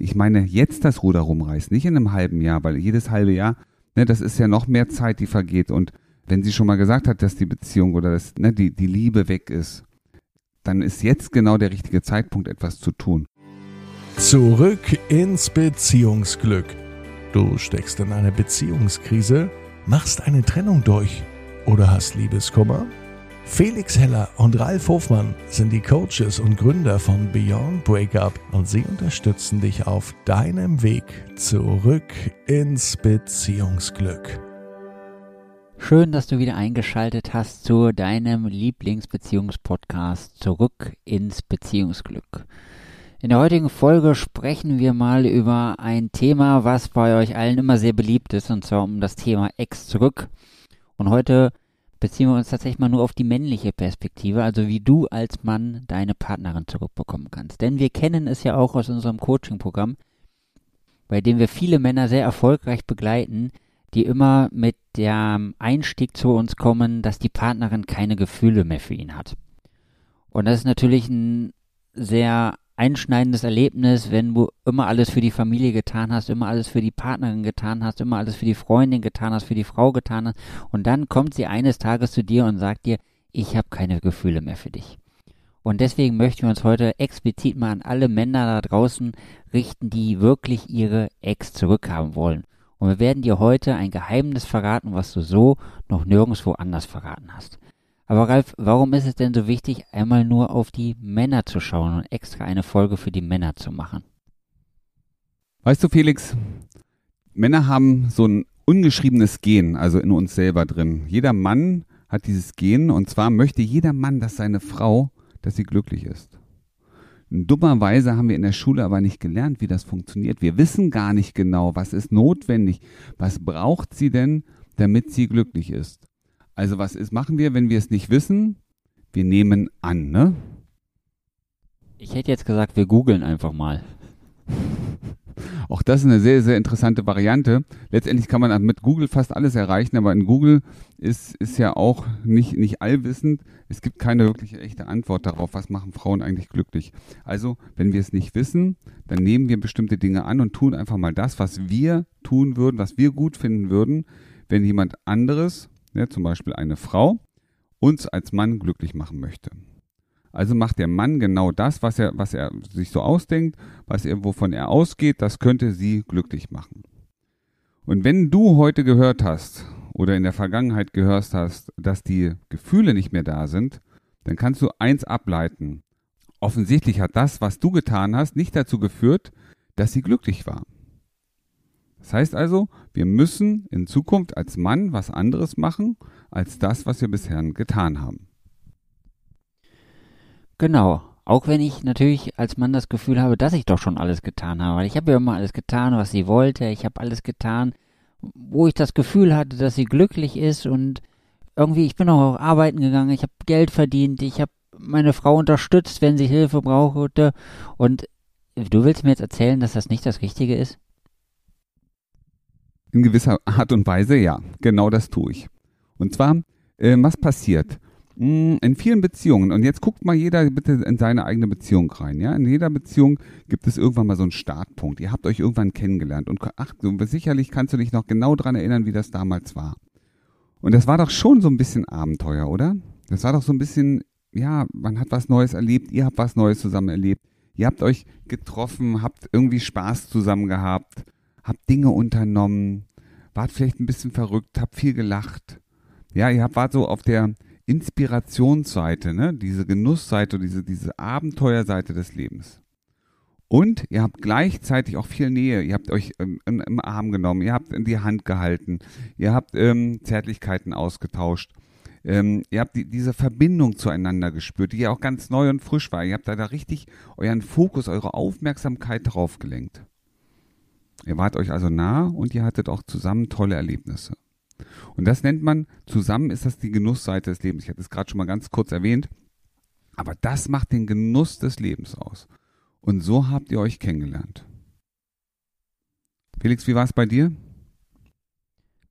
ich meine jetzt das Ruder rumreißt, nicht in einem halben Jahr, weil jedes halbe Jahr, ne, das ist ja noch mehr Zeit, die vergeht. Und wenn sie schon mal gesagt hat, dass die Beziehung oder das, ne, die, die Liebe weg ist, dann ist jetzt genau der richtige Zeitpunkt, etwas zu tun. Zurück ins Beziehungsglück. Du steckst in einer Beziehungskrise, machst eine Trennung durch oder hast Liebeskummer? Felix Heller und Ralf Hofmann sind die Coaches und Gründer von Beyond Breakup und sie unterstützen dich auf deinem Weg zurück ins Beziehungsglück. Schön, dass du wieder eingeschaltet hast zu deinem Lieblingsbeziehungspodcast Zurück ins Beziehungsglück. In der heutigen Folge sprechen wir mal über ein Thema, was bei euch allen immer sehr beliebt ist, und zwar um das Thema Ex zurück. Und heute beziehen wir uns tatsächlich mal nur auf die männliche Perspektive, also wie du als Mann deine Partnerin zurückbekommen kannst. Denn wir kennen es ja auch aus unserem Coaching-Programm, bei dem wir viele Männer sehr erfolgreich begleiten, die immer mit dem Einstieg zu uns kommen, dass die Partnerin keine Gefühle mehr für ihn hat. Und das ist natürlich ein sehr einschneidendes Erlebnis, wenn du immer alles für die Familie getan hast, immer alles für die Partnerin getan hast, immer alles für die Freundin getan hast, für die Frau getan hast und dann kommt sie eines Tages zu dir und sagt dir, ich habe keine Gefühle mehr für dich. Und deswegen möchten wir uns heute explizit mal an alle Männer da draußen richten, die wirklich ihre Ex zurückhaben wollen. Und wir werden dir heute ein Geheimnis verraten, was du so noch nirgendwo anders verraten hast. Aber Ralf, warum ist es denn so wichtig, einmal nur auf die Männer zu schauen und extra eine Folge für die Männer zu machen? Weißt du, Felix, Männer haben so ein ungeschriebenes Gen, also in uns selber drin. Jeder Mann hat dieses Gen und zwar möchte jeder Mann, dass seine Frau, dass sie glücklich ist. Dummerweise haben wir in der Schule aber nicht gelernt, wie das funktioniert. Wir wissen gar nicht genau, was ist notwendig, was braucht sie denn, damit sie glücklich ist. Also was ist, machen wir, wenn wir es nicht wissen? Wir nehmen an, ne? Ich hätte jetzt gesagt, wir googeln einfach mal. Auch das ist eine sehr, sehr interessante Variante. Letztendlich kann man mit Google fast alles erreichen, aber in Google ist, ist ja auch nicht, nicht allwissend. Es gibt keine wirkliche echte Antwort darauf, was machen Frauen eigentlich glücklich. Also, wenn wir es nicht wissen, dann nehmen wir bestimmte Dinge an und tun einfach mal das, was wir tun würden, was wir gut finden würden, wenn jemand anderes ne, zum Beispiel eine Frau, uns als Mann glücklich machen möchte. Also macht der Mann genau das, was er, was er sich so ausdenkt, was er, wovon er ausgeht, das könnte sie glücklich machen. Und wenn du heute gehört hast oder in der Vergangenheit gehört hast, dass die Gefühle nicht mehr da sind, dann kannst du eins ableiten. Offensichtlich hat das, was du getan hast, nicht dazu geführt, dass sie glücklich war. Das heißt also, wir müssen in Zukunft als Mann was anderes machen, als das, was wir bisher getan haben. Genau. Auch wenn ich natürlich als Mann das Gefühl habe, dass ich doch schon alles getan habe. Ich habe ja immer alles getan, was sie wollte. Ich habe alles getan, wo ich das Gefühl hatte, dass sie glücklich ist. Und irgendwie, ich bin auch arbeiten gegangen. Ich habe Geld verdient. Ich habe meine Frau unterstützt, wenn sie Hilfe brauchte. Und du willst mir jetzt erzählen, dass das nicht das Richtige ist? In gewisser Art und Weise, ja, genau das tue ich. Und zwar, äh, was passiert? Hm, in vielen Beziehungen, und jetzt guckt mal jeder bitte in seine eigene Beziehung rein, ja. In jeder Beziehung gibt es irgendwann mal so einen Startpunkt. Ihr habt euch irgendwann kennengelernt und ach, sicherlich kannst du dich noch genau daran erinnern, wie das damals war. Und das war doch schon so ein bisschen Abenteuer, oder? Das war doch so ein bisschen, ja, man hat was Neues erlebt, ihr habt was Neues zusammen erlebt. Ihr habt euch getroffen, habt irgendwie Spaß zusammen gehabt habt Dinge unternommen, wart vielleicht ein bisschen verrückt, habt viel gelacht. Ja, ihr habt, wart so auf der Inspirationsseite, ne? diese Genussseite, diese, diese Abenteuerseite des Lebens. Und ihr habt gleichzeitig auch viel Nähe. Ihr habt euch im, im, im Arm genommen, ihr habt in die Hand gehalten, ihr habt ähm, Zärtlichkeiten ausgetauscht. Ähm, ihr habt die, diese Verbindung zueinander gespürt, die ja auch ganz neu und frisch war. Ihr habt da, da richtig euren Fokus, eure Aufmerksamkeit drauf gelenkt. Ihr wart euch also nah und ihr hattet auch zusammen tolle Erlebnisse. Und das nennt man, zusammen ist das die Genussseite des Lebens. Ich hatte es gerade schon mal ganz kurz erwähnt. Aber das macht den Genuss des Lebens aus. Und so habt ihr euch kennengelernt. Felix, wie war es bei dir?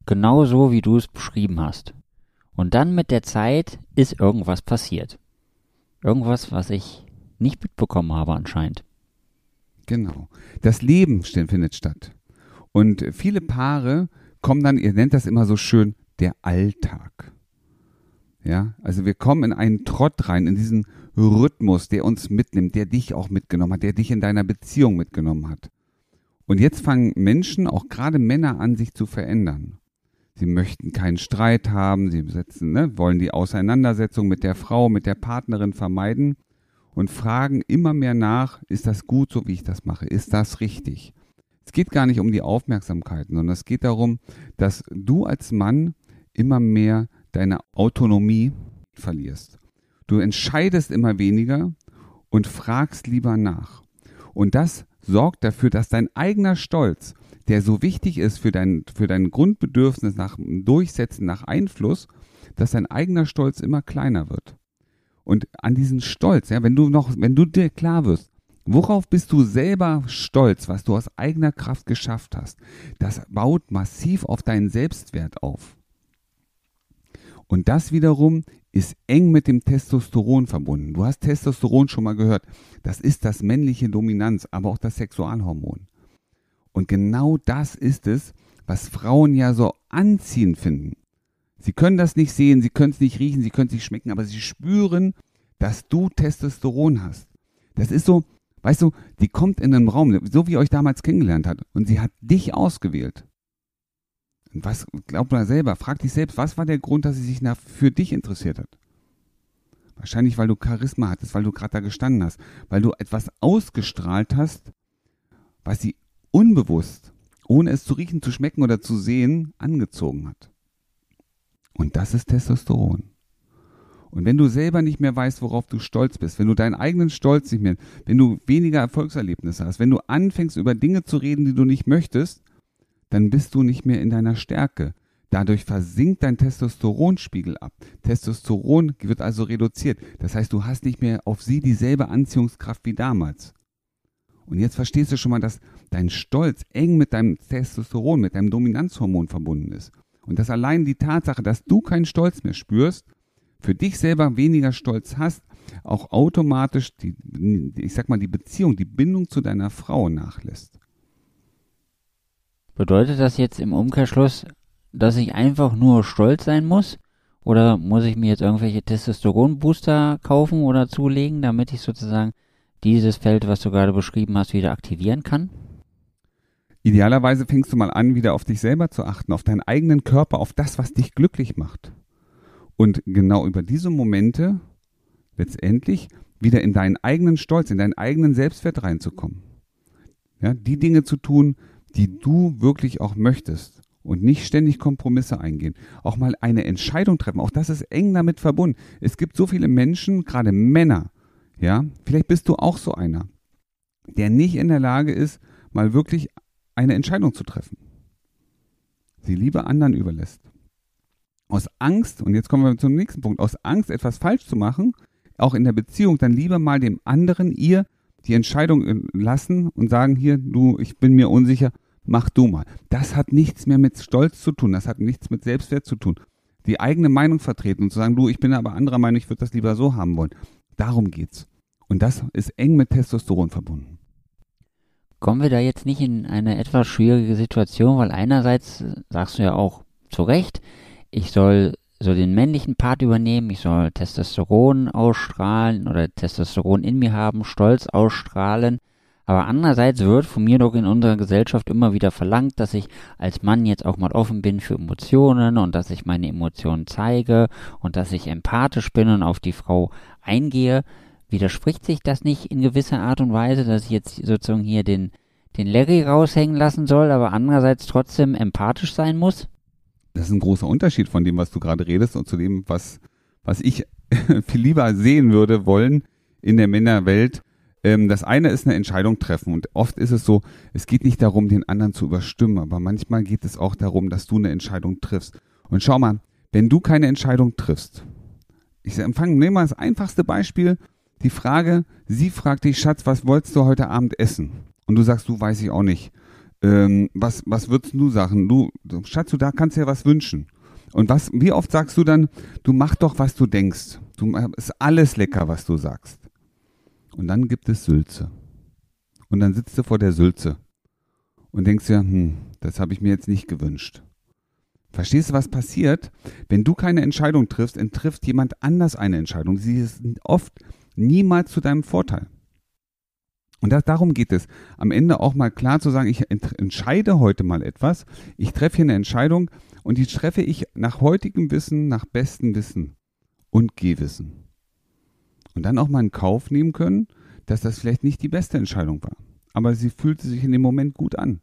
Genau so, wie du es beschrieben hast. Und dann mit der Zeit ist irgendwas passiert. Irgendwas, was ich nicht mitbekommen habe anscheinend. Genau. Das Leben findet statt. Und viele Paare kommen dann, ihr nennt das immer so schön, der Alltag. Ja, also wir kommen in einen Trott rein, in diesen Rhythmus, der uns mitnimmt, der dich auch mitgenommen hat, der dich in deiner Beziehung mitgenommen hat. Und jetzt fangen Menschen, auch gerade Männer, an, sich zu verändern. Sie möchten keinen Streit haben, sie setzen, ne, wollen die Auseinandersetzung mit der Frau, mit der Partnerin vermeiden und fragen immer mehr nach, ist das gut, so wie ich das mache? Ist das richtig? Es geht gar nicht um die Aufmerksamkeit, sondern es geht darum, dass du als Mann immer mehr deine Autonomie verlierst. Du entscheidest immer weniger und fragst lieber nach. Und das sorgt dafür, dass dein eigener Stolz, der so wichtig ist für dein, für dein Grundbedürfnis nach Durchsetzen, nach Einfluss, dass dein eigener Stolz immer kleiner wird. Und an diesen Stolz, ja, wenn du noch, wenn du dir klar wirst, worauf bist du selber stolz, was du aus eigener Kraft geschafft hast, das baut massiv auf deinen Selbstwert auf. Und das wiederum ist eng mit dem Testosteron verbunden. Du hast Testosteron schon mal gehört. Das ist das männliche Dominanz, aber auch das Sexualhormon. Und genau das ist es, was Frauen ja so anziehend finden. Sie können das nicht sehen, sie können es nicht riechen, sie können es nicht schmecken, aber sie spüren, dass du Testosteron hast. Das ist so, weißt du, die kommt in einen Raum, so wie ihr euch damals kennengelernt hat, und sie hat dich ausgewählt. Und was glaubt man selber? Frag dich selbst, was war der Grund, dass sie sich nach, für dich interessiert hat? Wahrscheinlich, weil du Charisma hattest, weil du gerade da gestanden hast, weil du etwas ausgestrahlt hast, was sie unbewusst, ohne es zu riechen, zu schmecken oder zu sehen, angezogen hat. Und das ist Testosteron. Und wenn du selber nicht mehr weißt, worauf du stolz bist, wenn du deinen eigenen Stolz nicht mehr, wenn du weniger Erfolgserlebnisse hast, wenn du anfängst über Dinge zu reden, die du nicht möchtest, dann bist du nicht mehr in deiner Stärke. Dadurch versinkt dein Testosteronspiegel ab. Testosteron wird also reduziert. Das heißt, du hast nicht mehr auf sie dieselbe Anziehungskraft wie damals. Und jetzt verstehst du schon mal, dass dein Stolz eng mit deinem Testosteron, mit deinem Dominanzhormon verbunden ist. Und dass allein die Tatsache, dass du keinen Stolz mehr spürst, für dich selber weniger Stolz hast, auch automatisch die, ich sag mal, die Beziehung, die Bindung zu deiner Frau nachlässt. Bedeutet das jetzt im Umkehrschluss, dass ich einfach nur stolz sein muss? Oder muss ich mir jetzt irgendwelche Testosteron-Booster kaufen oder zulegen, damit ich sozusagen dieses Feld, was du gerade beschrieben hast, wieder aktivieren kann? Idealerweise fängst du mal an, wieder auf dich selber zu achten, auf deinen eigenen Körper, auf das, was dich glücklich macht. Und genau über diese Momente letztendlich wieder in deinen eigenen Stolz, in deinen eigenen Selbstwert reinzukommen. Ja, die Dinge zu tun, die du wirklich auch möchtest und nicht ständig Kompromisse eingehen. Auch mal eine Entscheidung treffen. Auch das ist eng damit verbunden. Es gibt so viele Menschen, gerade Männer, ja, vielleicht bist du auch so einer, der nicht in der Lage ist, mal wirklich eine Entscheidung zu treffen. Sie lieber anderen überlässt. Aus Angst, und jetzt kommen wir zum nächsten Punkt, aus Angst, etwas falsch zu machen, auch in der Beziehung, dann lieber mal dem anderen, ihr, die Entscheidung lassen und sagen, hier, du, ich bin mir unsicher, mach du mal. Das hat nichts mehr mit Stolz zu tun, das hat nichts mit Selbstwert zu tun. Die eigene Meinung vertreten und zu sagen, du, ich bin aber anderer Meinung, ich würde das lieber so haben wollen. Darum geht's. Und das ist eng mit Testosteron verbunden. Kommen wir da jetzt nicht in eine etwas schwierige Situation, weil einerseits sagst du ja auch zu Recht, ich soll so den männlichen Part übernehmen, ich soll Testosteron ausstrahlen oder Testosteron in mir haben, Stolz ausstrahlen. Aber andererseits wird von mir doch in unserer Gesellschaft immer wieder verlangt, dass ich als Mann jetzt auch mal offen bin für Emotionen und dass ich meine Emotionen zeige und dass ich empathisch bin und auf die Frau eingehe. Widerspricht sich das nicht in gewisser Art und Weise, dass ich jetzt sozusagen hier den, den Larry raushängen lassen soll, aber andererseits trotzdem empathisch sein muss? Das ist ein großer Unterschied von dem, was du gerade redest und zu dem, was, was ich viel lieber sehen würde wollen in der Männerwelt ähm, das eine ist eine Entscheidung treffen und oft ist es so, es geht nicht darum, den anderen zu überstimmen, aber manchmal geht es auch darum, dass du eine Entscheidung triffst. Und schau mal, wenn du keine Entscheidung triffst, ich empfange, nehme mal das einfachste Beispiel, die Frage, sie fragt dich, Schatz, was wolltest du heute Abend essen? Und du sagst, du weiß ich auch nicht. Ähm, was, was würdest du sagen? Du, Schatz, du da kannst ja was wünschen. Und was, wie oft sagst du dann, du mach doch, was du denkst. Du, ist alles lecker, was du sagst. Und dann gibt es Sülze. Und dann sitzt du vor der Sülze und denkst dir, hm, das habe ich mir jetzt nicht gewünscht. Verstehst du, was passiert? Wenn du keine Entscheidung triffst, trifft jemand anders eine Entscheidung. Sie ist oft niemals zu deinem Vorteil. Und das, darum geht es. Am Ende auch mal klar zu sagen, ich entscheide heute mal etwas. Ich treffe hier eine Entscheidung und die treffe ich nach heutigem Wissen, nach bestem Wissen und Gehwissen. Und dann auch mal in Kauf nehmen können, dass das vielleicht nicht die beste Entscheidung war. Aber sie fühlte sich in dem Moment gut an.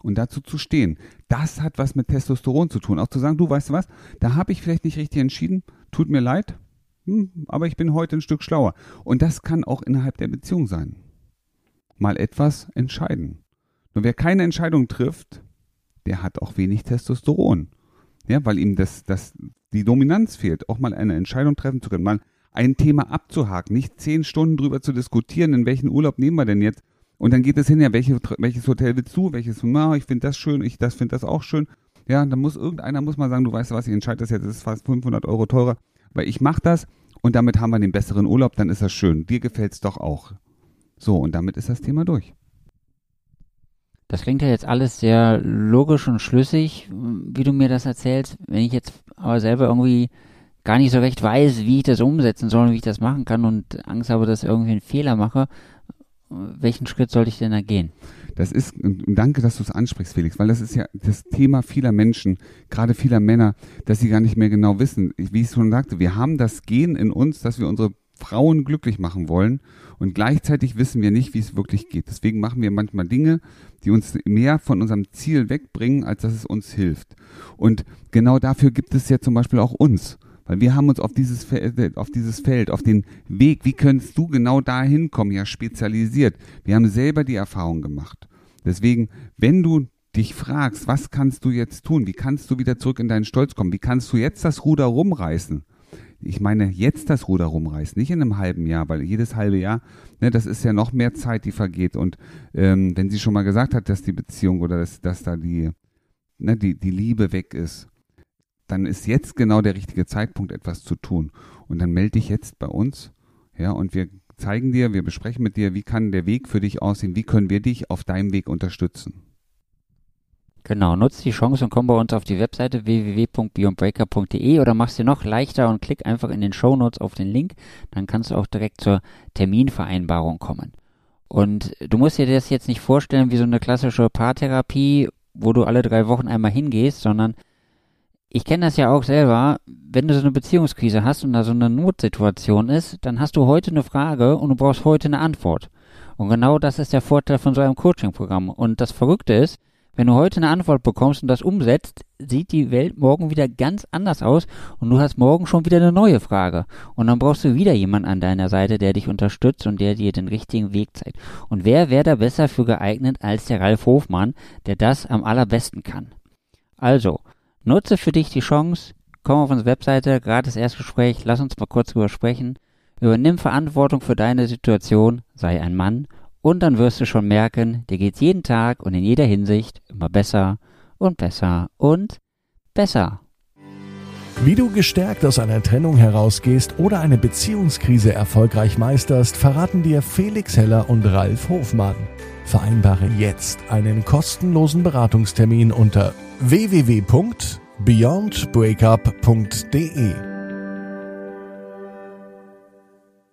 Und dazu zu stehen, das hat was mit Testosteron zu tun. Auch zu sagen, du weißt du was, da habe ich vielleicht nicht richtig entschieden, tut mir leid, hm, aber ich bin heute ein Stück schlauer. Und das kann auch innerhalb der Beziehung sein mal etwas entscheiden. Nur wer keine Entscheidung trifft, der hat auch wenig Testosteron. Ja, weil ihm das, das, die Dominanz fehlt, auch mal eine Entscheidung treffen zu können, mal ein Thema abzuhaken, nicht zehn Stunden drüber zu diskutieren, in welchen Urlaub nehmen wir denn jetzt? Und dann geht es hin, ja, welche, welches Hotel willst du, welches, na, ich finde das schön, ich das finde das auch schön. Ja, dann muss irgendeiner muss mal sagen, du weißt was, ich entscheide das jetzt, das ist fast 500 Euro teurer, weil ich mache das und damit haben wir den besseren Urlaub, dann ist das schön. Dir gefällt es doch auch. So, und damit ist das Thema durch. Das klingt ja jetzt alles sehr logisch und schlüssig, wie du mir das erzählst. Wenn ich jetzt aber selber irgendwie gar nicht so recht weiß, wie ich das umsetzen soll und wie ich das machen kann und Angst habe, dass ich irgendwie einen Fehler mache, welchen Schritt sollte ich denn da gehen? Das ist, danke, dass du es ansprichst, Felix, weil das ist ja das Thema vieler Menschen, gerade vieler Männer, dass sie gar nicht mehr genau wissen. Wie ich schon sagte, wir haben das Gen in uns, dass wir unsere Frauen glücklich machen wollen und gleichzeitig wissen wir nicht, wie es wirklich geht. Deswegen machen wir manchmal Dinge, die uns mehr von unserem Ziel wegbringen, als dass es uns hilft. Und genau dafür gibt es ja zum Beispiel auch uns. Weil wir haben uns auf dieses, Feld, auf dieses Feld, auf den Weg, wie könntest du genau da hinkommen, ja spezialisiert. Wir haben selber die Erfahrung gemacht. Deswegen, wenn du dich fragst, was kannst du jetzt tun? Wie kannst du wieder zurück in deinen Stolz kommen? Wie kannst du jetzt das Ruder rumreißen? ich meine, jetzt das Ruder rumreißen, nicht in einem halben Jahr, weil jedes halbe Jahr, ne, das ist ja noch mehr Zeit, die vergeht. Und ähm, wenn sie schon mal gesagt hat, dass die Beziehung oder dass, dass da die, ne, die, die Liebe weg ist, dann ist jetzt genau der richtige Zeitpunkt, etwas zu tun. Und dann melde dich jetzt bei uns, ja, und wir zeigen dir, wir besprechen mit dir, wie kann der Weg für dich aussehen, wie können wir dich auf deinem Weg unterstützen. Genau, nutzt die Chance und komm bei uns auf die Webseite www.beyondbreaker.de oder mach's dir noch leichter und klick einfach in den Show Notes auf den Link, dann kannst du auch direkt zur Terminvereinbarung kommen. Und du musst dir das jetzt nicht vorstellen wie so eine klassische Paartherapie, wo du alle drei Wochen einmal hingehst, sondern ich kenne das ja auch selber, wenn du so eine Beziehungskrise hast und da so eine Notsituation ist, dann hast du heute eine Frage und du brauchst heute eine Antwort. Und genau das ist der Vorteil von so einem Coaching-Programm. Und das Verrückte ist, wenn du heute eine Antwort bekommst und das umsetzt, sieht die Welt morgen wieder ganz anders aus und du hast morgen schon wieder eine neue Frage. Und dann brauchst du wieder jemanden an deiner Seite, der dich unterstützt und der dir den richtigen Weg zeigt. Und wer wäre da besser für geeignet als der Ralf Hofmann, der das am allerbesten kann? Also, nutze für dich die Chance, komm auf unsere Webseite, gratis Erstgespräch, lass uns mal kurz drüber sprechen. Übernimm Verantwortung für deine Situation, sei ein Mann und dann wirst du schon merken, dir geht's jeden Tag und in jeder Hinsicht immer besser und besser und besser. Wie du gestärkt aus einer Trennung herausgehst oder eine Beziehungskrise erfolgreich meisterst, verraten dir Felix Heller und Ralf Hofmann. Vereinbare jetzt einen kostenlosen Beratungstermin unter www.beyondbreakup.de.